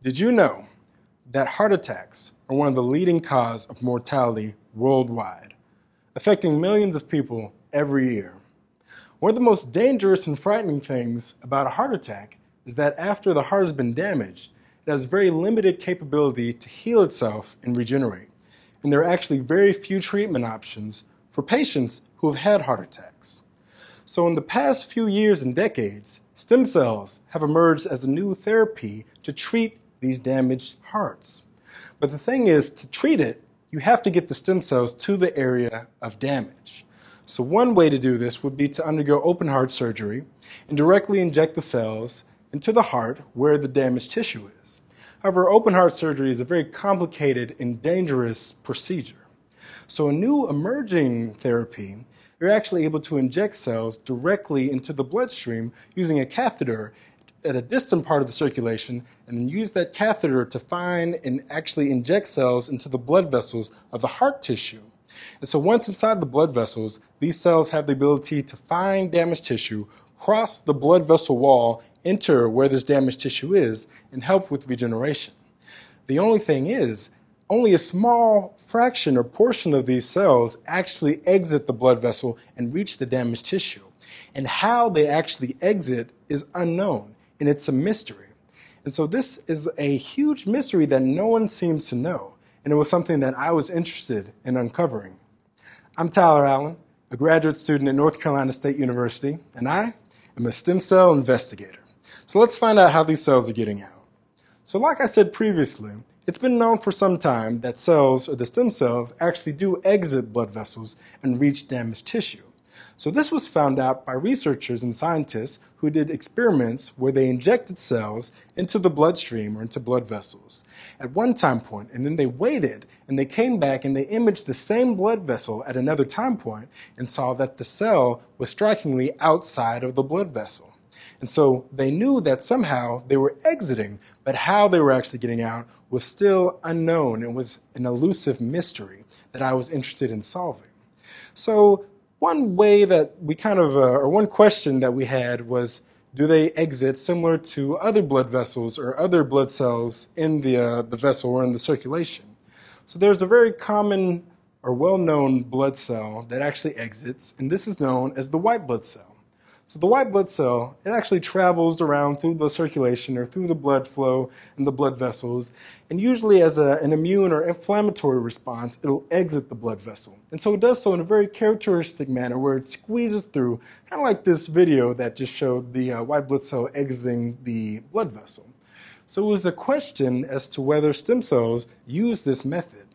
Did you know that heart attacks are one of the leading cause of mortality worldwide, affecting millions of people every year? One of the most dangerous and frightening things about a heart attack is that after the heart has been damaged, it has very limited capability to heal itself and regenerate. And there are actually very few treatment options for patients who have had heart attacks. So, in the past few years and decades, stem cells have emerged as a new therapy to treat these damaged hearts. But the thing is, to treat it, you have to get the stem cells to the area of damage. So, one way to do this would be to undergo open heart surgery and directly inject the cells into the heart where the damaged tissue is. However, open heart surgery is a very complicated and dangerous procedure. So, a new emerging therapy, you're actually able to inject cells directly into the bloodstream using a catheter at a distant part of the circulation and then use that catheter to find and actually inject cells into the blood vessels of the heart tissue. And so once inside the blood vessels, these cells have the ability to find damaged tissue, cross the blood vessel wall, enter where this damaged tissue is, and help with regeneration. The only thing is, only a small fraction or portion of these cells actually exit the blood vessel and reach the damaged tissue. And how they actually exit is unknown and it's a mystery. And so this is a huge mystery that no one seems to know, and it was something that I was interested in uncovering. I'm Tyler Allen, a graduate student at North Carolina State University, and I am a stem cell investigator. So let's find out how these cells are getting out. So like I said previously, it's been known for some time that cells, or the stem cells, actually do exit blood vessels and reach damaged tissue. So this was found out by researchers and scientists who did experiments where they injected cells into the bloodstream or into blood vessels at one time point, and then they waited and they came back and they imaged the same blood vessel at another time point and saw that the cell was strikingly outside of the blood vessel. And so they knew that somehow they were exiting, but how they were actually getting out was still unknown. It was an elusive mystery that I was interested in solving. So one way that we kind of, uh, or one question that we had was, do they exit similar to other blood vessels or other blood cells in the, uh, the vessel or in the circulation? So there's a very common or well-known blood cell that actually exits, and this is known as the white blood cell. So the white blood cell, it actually travels around through the circulation or through the blood flow and the blood vessels, and usually as a, an immune or inflammatory response, it'll exit the blood vessel. And so it does so in a very characteristic manner where it squeezes through, kind of like this video that just showed the uh, white blood cell exiting the blood vessel. So it was a question as to whether stem cells use this method.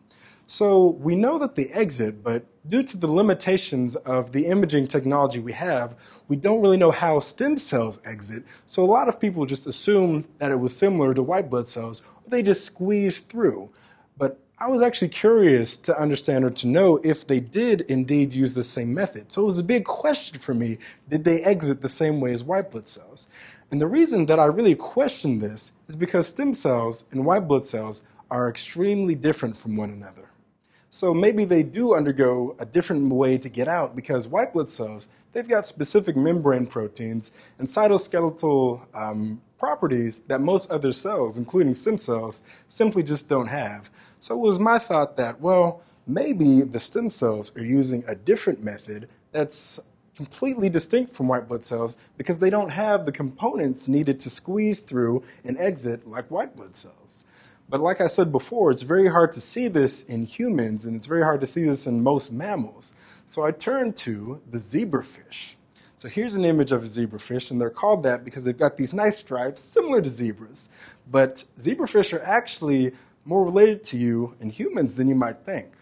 So we know that the exit, but due to the limitations of the imaging technology we have, we don't really know how stem cells exit. So a lot of people just assume that it was similar to white blood cells, or they just squeeze through. But I was actually curious to understand or to know if they did indeed use the same method. So it was a big question for me did they exit the same way as white blood cells? And the reason that I really questioned this is because stem cells and white blood cells are extremely different from one another. So maybe they do undergo a different way to get out because white blood cells, they've got specific membrane proteins and cytoskeletal um, properties that most other cells, including stem cells, simply just don't have. So it was my thought that, well, maybe the stem cells are using a different method that's completely distinct from white blood cells because they don't have the components needed to squeeze through and exit like white blood cells. But like I said before, it's very hard to see this in humans, and it's very hard to see this in most mammals. So I turned to the zebrafish. So here's an image of a zebrafish, and they're called that because they've got these nice stripes similar to zebras. But zebrafish are actually more related to you in humans than you might think.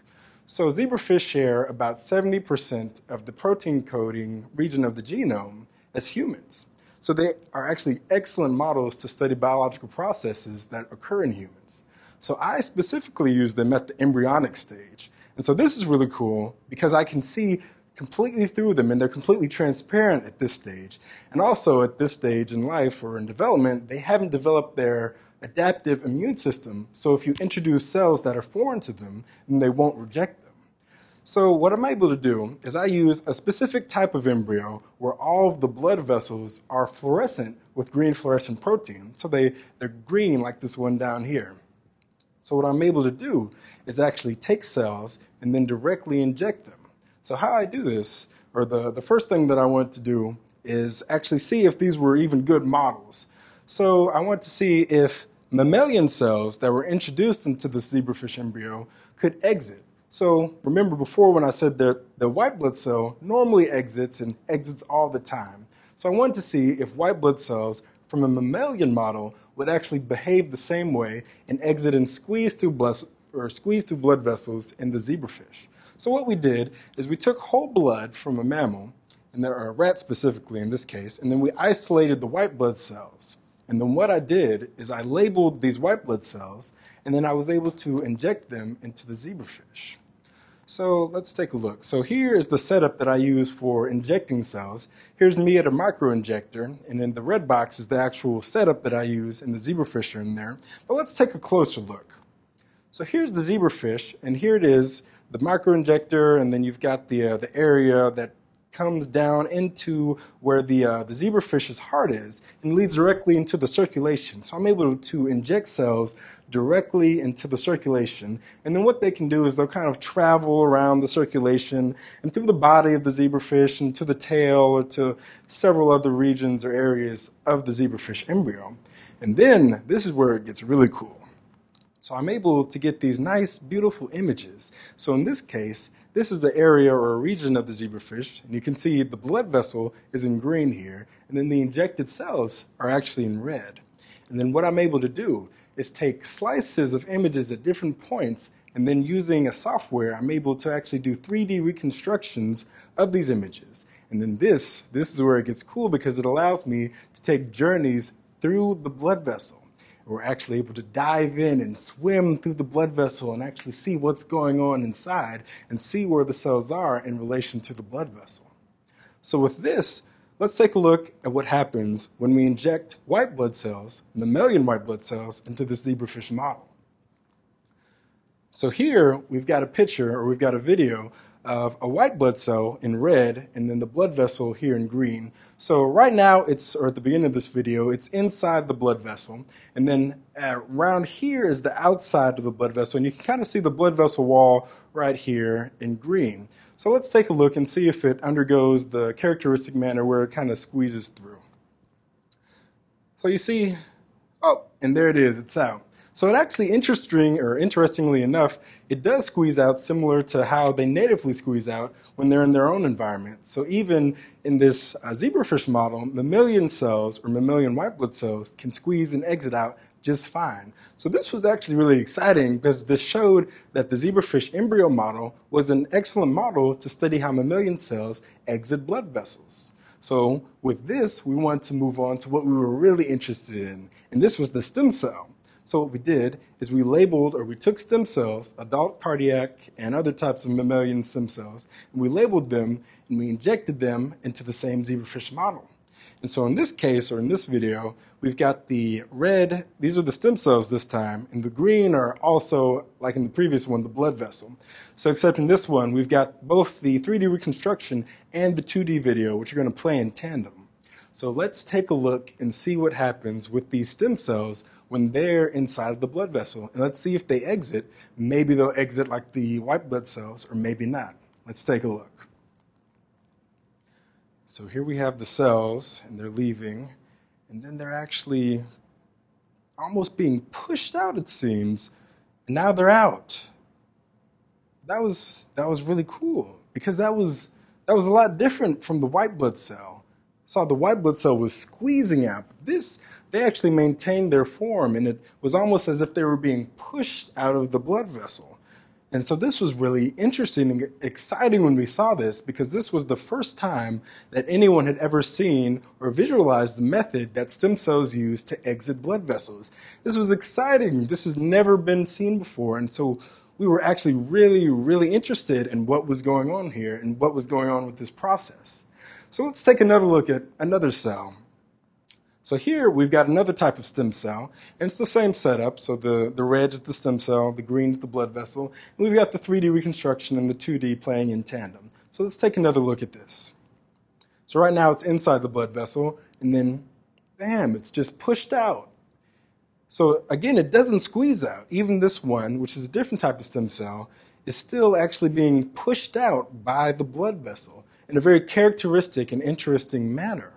So zebrafish share about 70% of the protein coding region of the genome as humans. So they are actually excellent models to study biological processes that occur in humans. So I specifically use them at the embryonic stage. And so this is really cool because I can see completely through them and they're completely transparent at this stage. And also at this stage in life or in development, they haven't developed their adaptive immune system. So if you introduce cells that are foreign to them, then they won't reject them. So what I'm able to do is I use a specific type of embryo where all of the blood vessels are fluorescent with green fluorescent protein. So they, they're green like this one down here. So what I'm able to do is actually take cells and then directly inject them. So how I do this, or the, the first thing that I want to do is actually see if these were even good models. So I want to see if mammalian cells that were introduced into the zebrafish embryo could exit. So remember before when I said that the white blood cell normally exits and exits all the time. So I wanted to see if white blood cells from a mammalian model would actually behave the same way and exit and squeeze through blood, or squeeze through blood vessels in the zebrafish. So what we did is we took whole blood from a mammal, and there are rats specifically in this case, and then we isolated the white blood cells. And then what I did is I labeled these white blood cells, and then I was able to inject them into the zebrafish. So let's take a look. So here is the setup that I use for injecting cells. Here's me at a microinjector, and in the red box is the actual setup that I use, and the zebrafish are in there. But let's take a closer look. So here's the zebrafish, and here it is, the microinjector, and then you've got the, uh, the area that comes down into where the, uh, the zebrafish's heart is and leads directly into the circulation. So I'm able to inject cells directly into the circulation. And then what they can do is they'll kind of travel around the circulation and through the body of the zebrafish and to the tail or to several other regions or areas of the zebrafish embryo. And then this is where it gets really cool. So I'm able to get these nice, beautiful images. So in this case, this is the area or a region of the zebrafish, and you can see the blood vessel is in green here, and then the injected cells are actually in red. And then what I'm able to do is take slices of images at different points, and then using a software, I'm able to actually do 3D reconstructions of these images. And then this, this is where it gets cool because it allows me to take journeys through the blood vessel we're actually able to dive in and swim through the blood vessel and actually see what's going on inside and see where the cells are in relation to the blood vessel. So with this, let's take a look at what happens when we inject white blood cells, mammalian white blood cells, into the zebrafish model. So here we've got a picture or we've got a video of a white blood cell in red and then the blood vessel here in green. So right now it's, or at the beginning of this video, it's inside the blood vessel. And then uh, around here is the outside of the blood vessel. And you can kind of see the blood vessel wall right here in green. So let's take a look and see if it undergoes the characteristic manner where it kind of squeezes through. So you see, oh, and there it is, it's out. So it actually interesting, or interestingly enough, it does squeeze out similar to how they natively squeeze out when they're in their own environment. So even in this uh, zebrafish model, mammalian cells or mammalian white blood cells can squeeze and exit out just fine. So this was actually really exciting because this showed that the zebrafish embryo model was an excellent model to study how mammalian cells exit blood vessels. So with this, we wanted to move on to what we were really interested in, and this was the stem cell. So what we did is we labeled, or we took stem cells, adult cardiac and other types of mammalian stem cells, and we labeled them and we injected them into the same zebrafish model. And so in this case, or in this video, we've got the red, these are the stem cells this time, and the green are also, like in the previous one, the blood vessel. So except in this one, we've got both the 3D reconstruction and the 2D video, which are going to play in tandem. So let's take a look and see what happens with these stem cells when they're inside of the blood vessel. And let's see if they exit. Maybe they'll exit like the white blood cells, or maybe not. Let's take a look. So here we have the cells, and they're leaving, and then they're actually almost being pushed out, it seems, and now they're out. That was that was really cool because that was that was a lot different from the white blood cell. Saw the white blood cell was squeezing out. This they actually maintained their form, and it was almost as if they were being pushed out of the blood vessel. And so this was really interesting and exciting when we saw this because this was the first time that anyone had ever seen or visualized the method that stem cells use to exit blood vessels. This was exciting. This has never been seen before. And so we were actually really, really interested in what was going on here and what was going on with this process. So let's take another look at another cell. So here we've got another type of stem cell, and it's the same setup. So the, the red is the stem cell, the green is the blood vessel, and we've got the 3D reconstruction and the 2D playing in tandem. So let's take another look at this. So right now it's inside the blood vessel, and then bam, it's just pushed out. So again, it doesn't squeeze out. Even this one, which is a different type of stem cell, is still actually being pushed out by the blood vessel in a very characteristic and interesting manner.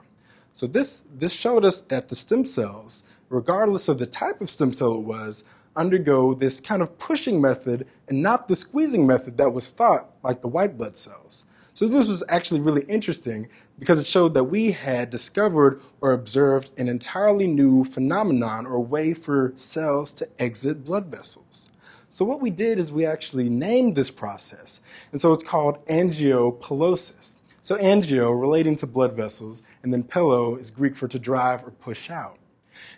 So this, this showed us that the stem cells, regardless of the type of stem cell it was, undergo this kind of pushing method and not the squeezing method that was thought like the white blood cells. So this was actually really interesting because it showed that we had discovered or observed an entirely new phenomenon or way for cells to exit blood vessels. So what we did is we actually named this process. And so it's called angiopellosis. So angio relating to blood vessels, and then pelo is Greek for to drive or push out.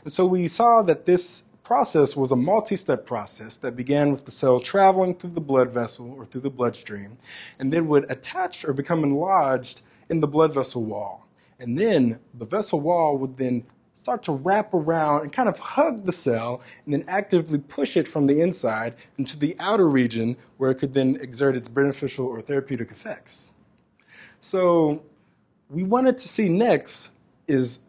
And so we saw that this process was a multi-step process that began with the cell traveling through the blood vessel or through the bloodstream, and then would attach or become enlarged in the blood vessel wall. And then the vessel wall would then start to wrap around and kind of hug the cell and then actively push it from the inside into the outer region where it could then exert its beneficial or therapeutic effects. So we wanted to see next is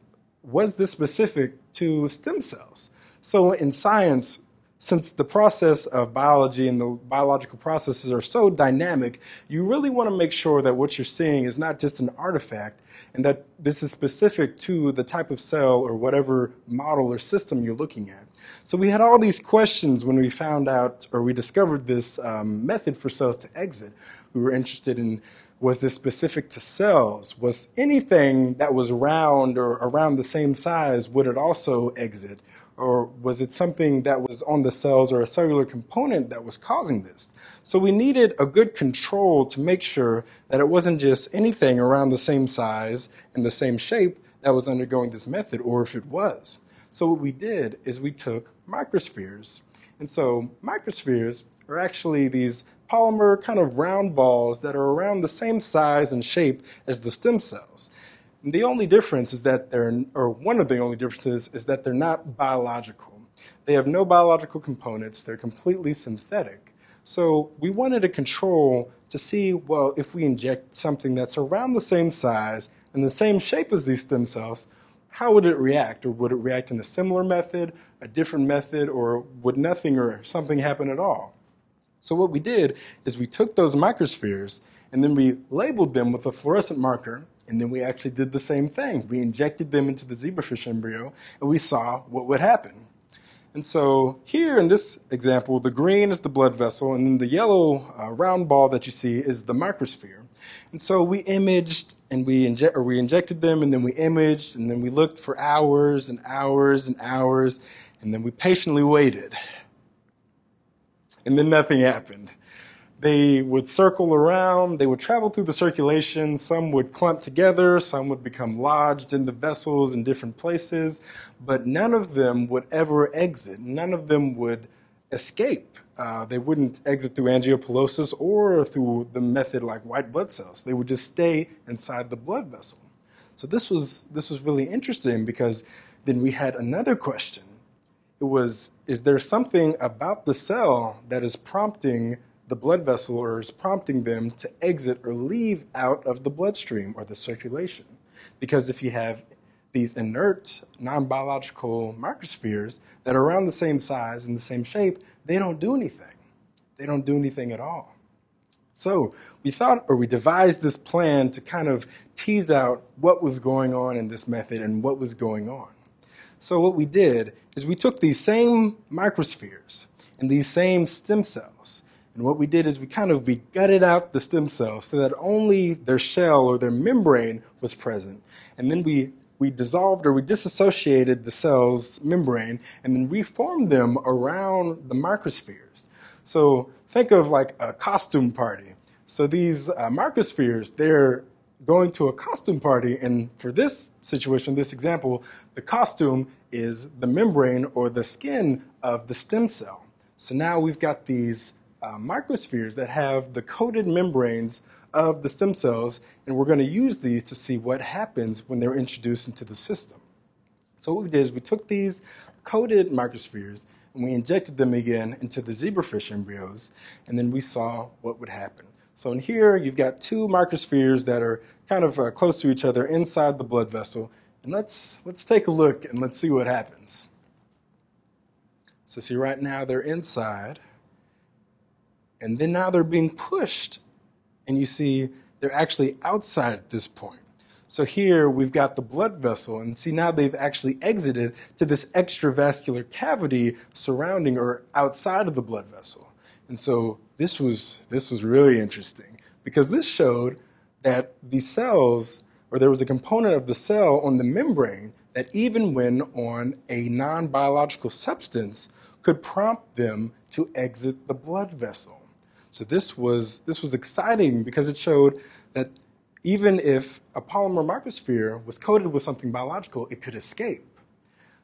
was this specific to stem cells? So in science, since the process of biology and the biological processes are so dynamic, you really want to make sure that what you're seeing is not just an artifact and that this is specific to the type of cell or whatever model or system you're looking at. So we had all these questions when we found out or we discovered this um, method for cells to exit. We were interested in was this specific to cells? Was anything that was round or around the same size, would it also exit? Or was it something that was on the cells or a cellular component that was causing this? So we needed a good control to make sure that it wasn't just anything around the same size and the same shape that was undergoing this method, or if it was. So what we did is we took microspheres. And so microspheres are actually these polymer kind of round balls that are around the same size and shape as the stem cells. And the only difference is that they're, or one of the only differences is that they're not biological. They have no biological components, they're completely synthetic. So we wanted a control to see, well, if we inject something that's around the same size and the same shape as these stem cells, how would it react? Or would it react in a similar method, a different method, or would nothing or something happen at all? So what we did is we took those microspheres and then we labeled them with a fluorescent marker and then we actually did the same thing. We injected them into the zebrafish embryo and we saw what would happen. And so here in this example, the green is the blood vessel and then the yellow uh, round ball that you see is the microsphere. And so we imaged and we, inje- or we injected them and then we imaged and then we looked for hours and hours and hours and then we patiently waited and then nothing happened. They would circle around, they would travel through the circulation, some would clump together, some would become lodged in the vessels in different places, but none of them would ever exit. None of them would escape. Uh, they wouldn't exit through angiopellosis or through the method like white blood cells. They would just stay inside the blood vessel. So this was, this was really interesting because then we had another question it was is there something about the cell that is prompting the blood vessel or is prompting them to exit or leave out of the bloodstream or the circulation? Because if you have these inert, non biological microspheres that are around the same size and the same shape, they don't do anything. They don't do anything at all. So we thought, or we devised this plan to kind of tease out what was going on in this method and what was going on. So what we did is we took these same microspheres and these same stem cells, and what we did is we kind of we gutted out the stem cells so that only their shell or their membrane was present, and then we we dissolved or we disassociated the cell's membrane and then reformed them around the microspheres. So think of like a costume party. So these uh, microspheres, they're going to a costume party, and for this situation, this example, the costume is the membrane or the skin of the stem cell. So now we've got these uh, microspheres that have the coated membranes of the stem cells, and we're going to use these to see what happens when they're introduced into the system. So what we did is we took these coated microspheres and we injected them again into the zebrafish embryos, and then we saw what would happen. So in here, you've got two microspheres that are kind of uh, close to each other inside the blood vessel, And let's, let's take a look and let's see what happens. So see right now they're inside. And then now they're being pushed. And you see they're actually outside this point. So here we've got the blood vessel, and see now they've actually exited to this extravascular cavity surrounding or outside of the blood vessel. And so this was this was really interesting because this showed that the cells, or there was a component of the cell on the membrane that even when on a non-biological substance could prompt them to exit the blood vessel. So this was this was exciting because it showed that even if a polymer microsphere was coated with something biological, it could escape.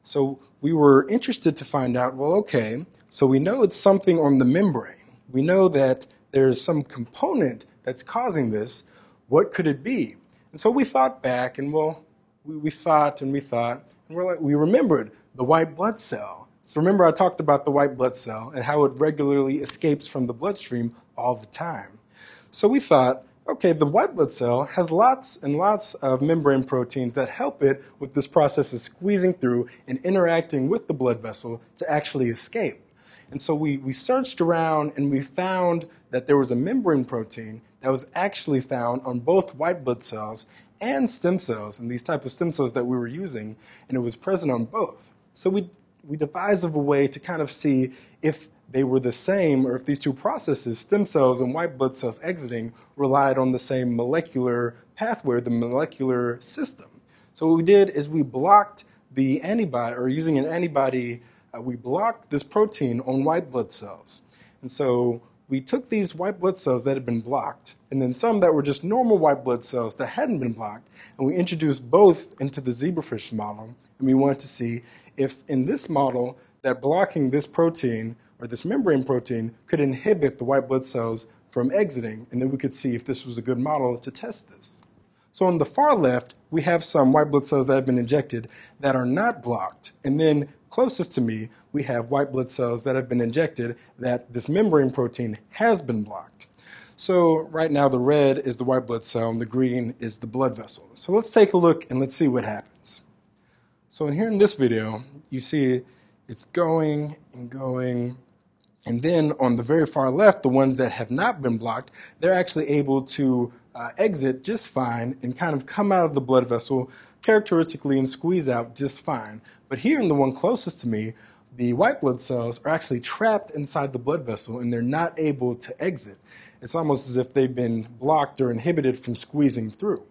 So we were interested to find out, well, okay, so we know it's something on the membrane. We know that there's some component that's causing this. What could it be? And so we thought back and well, we, we thought and we thought, and we're like, we remembered the white blood cell. So remember I talked about the white blood cell and how it regularly escapes from the bloodstream all the time. So we thought, Okay, the white blood cell has lots and lots of membrane proteins that help it with this process of squeezing through and interacting with the blood vessel to actually escape. And so we, we searched around and we found that there was a membrane protein that was actually found on both white blood cells and stem cells, and these type of stem cells that we were using, and it was present on both. So we, we devised a way to kind of see if they were the same, or if these two processes, stem cells and white blood cells exiting, relied on the same molecular pathway, the molecular system. So what we did is we blocked the antibody, or using an antibody, uh, we blocked this protein on white blood cells. And so we took these white blood cells that had been blocked, and then some that were just normal white blood cells that hadn't been blocked, and we introduced both into the zebrafish model. And we wanted to see if in this model that blocking this protein or this membrane protein could inhibit the white blood cells from exiting, and then we could see if this was a good model to test this. So on the far left, we have some white blood cells that have been injected that are not blocked. And then closest to me, we have white blood cells that have been injected that this membrane protein has been blocked. So right now the red is the white blood cell and the green is the blood vessel. So let's take a look and let's see what happens. So in here in this video, you see it's going and going and then on the very far left, the ones that have not been blocked, they're actually able to uh, exit just fine and kind of come out of the blood vessel characteristically and squeeze out just fine. But here in the one closest to me, the white blood cells are actually trapped inside the blood vessel and they're not able to exit. It's almost as if they've been blocked or inhibited from squeezing through.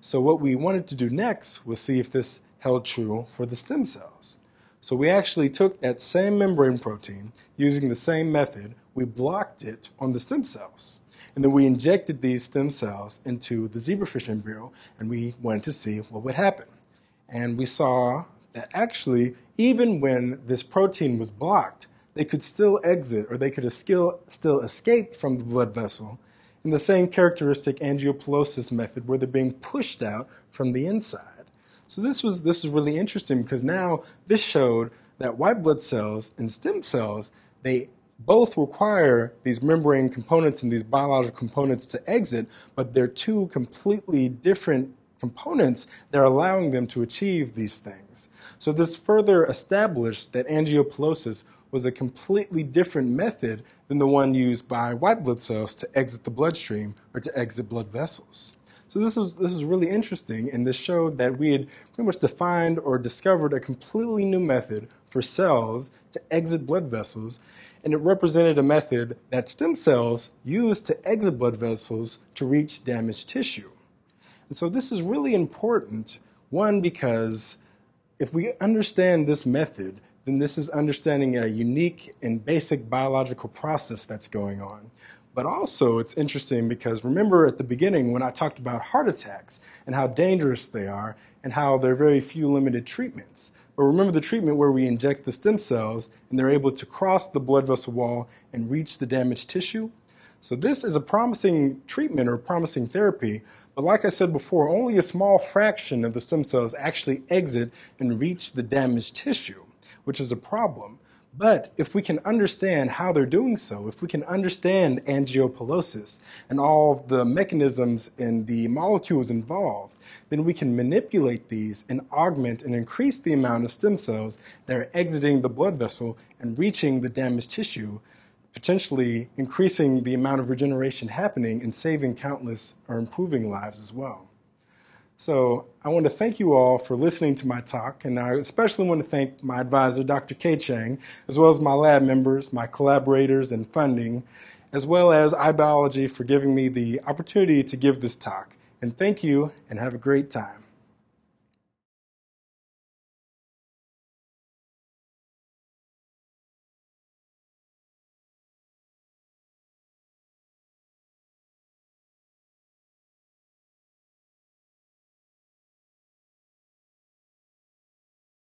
So what we wanted to do next was see if this held true for the stem cells. So we actually took that same membrane protein using the same method, we blocked it on the stem cells. And then we injected these stem cells into the zebrafish embryo and we wanted to see what would happen. And we saw that actually, even when this protein was blocked, they could still exit or they could still, escape from the blood vessel in the same characteristic angiopellosis method where they're being pushed out from the inside. So this was this was really interesting because now this showed that white blood cells and stem cells they both require these membrane components and these biological components to exit, but they're two completely different components that are allowing them to achieve these things. So this further established that angiopellosis was a completely different method than the one used by white blood cells to exit the bloodstream or to exit blood vessels. So this was this is really interesting, and this showed that we had pretty much defined or discovered a completely new method for cells to exit blood vessels, and it represented a method that stem cells use to exit blood vessels to reach damaged tissue. And so this is really important, one, because if we understand this method, then this is understanding a unique and basic biological process that's going on. But also, it's interesting because remember at the beginning when I talked about heart attacks and how dangerous they are and how there are very few limited treatments. But remember the treatment where we inject the stem cells and they're able to cross the blood vessel wall and reach the damaged tissue? So, this is a promising treatment or promising therapy. But like I said before, only a small fraction of the stem cells actually exit and reach the damaged tissue, which is a problem. But if we can understand how they're doing so, if we can understand angiopellosis and all the mechanisms and the molecules involved, then we can manipulate these and augment and increase the amount of stem cells that are exiting the blood vessel and reaching the damaged tissue, potentially increasing the amount of regeneration happening and saving countless or improving lives as well. So I want to thank you all for listening to my talk, and I especially want to thank my advisor, Dr. Ke Cheng, as well as my lab members, my collaborators, and funding, as well as iBiology for giving me the opportunity to give this talk. And thank you, and have a great time.